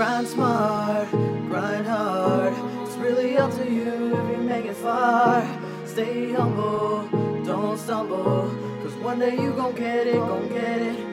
Grind smart, grind hard. It's really up to you if you make it far. Stay humble, don't stumble. Cause one day you gon' get it, gon' get it.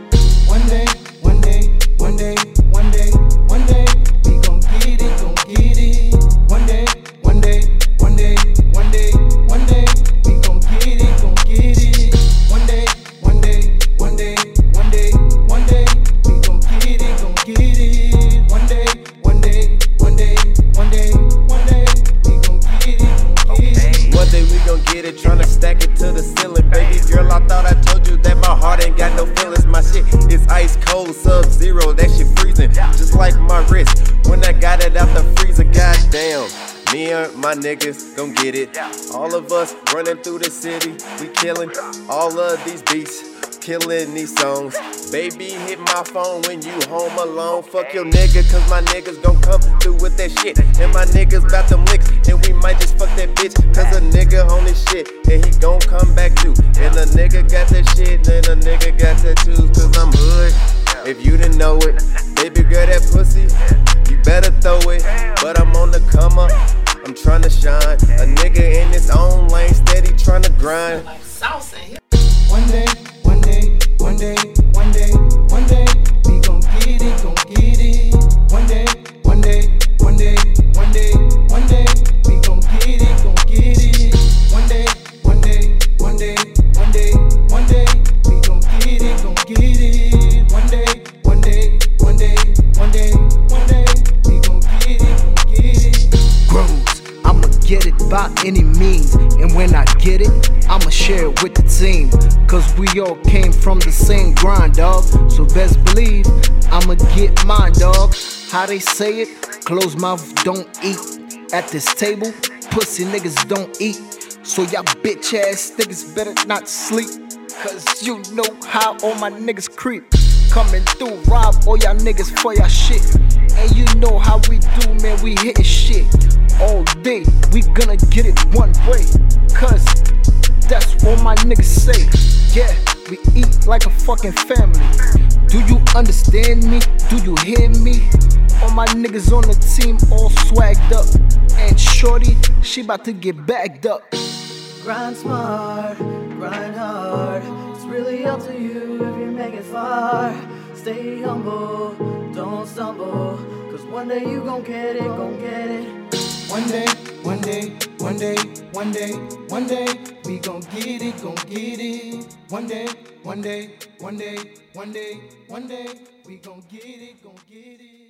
Just like my wrist when I got it out the freezer. Goddamn. Me and my niggas gon' get it. All of us running through the city, we killing all of these beats, killing these songs. Baby, hit my phone when you home alone. Fuck your nigga, cause my niggas gon' come through with that shit. And my niggas bout them licks, and we might just fuck that bitch. Cause a nigga on this shit, and he gon' come back too. And a nigga got that shit, and a nigga got tattoos, cause I'm hood. If you didn't know it, I'm tryna shine. A nigga in his own lane, steady tryna grind. One day, one day, one day, one day, by any means. And when I get it, I'ma share it with the team. Cause we all came from the same grind, dog. So best believe I'ma get mine, dog. How they say it, close mouth don't eat. At this table, pussy niggas don't eat. So y'all bitch ass niggas better not sleep. Cause you know how all my niggas creep. Coming through, rob all y'all niggas for y'all shit. And you know how we do, man, we hitting shit all day. We gonna get it one way. Cause that's what my niggas say. Yeah, we eat like a fucking family. Do you understand me? Do you hear me? All my niggas on the team all swagged up. And Shorty, she about to get bagged up. Grind smart, grind hard. It's really up to you if you make it far. Stay humble, one day you gon' get it, gon' get it. One day, one day, one day, one day, one day, we gon' get it, gon' get it. One day, one day, one day, one day, one day, we gon' get it, gon' get it.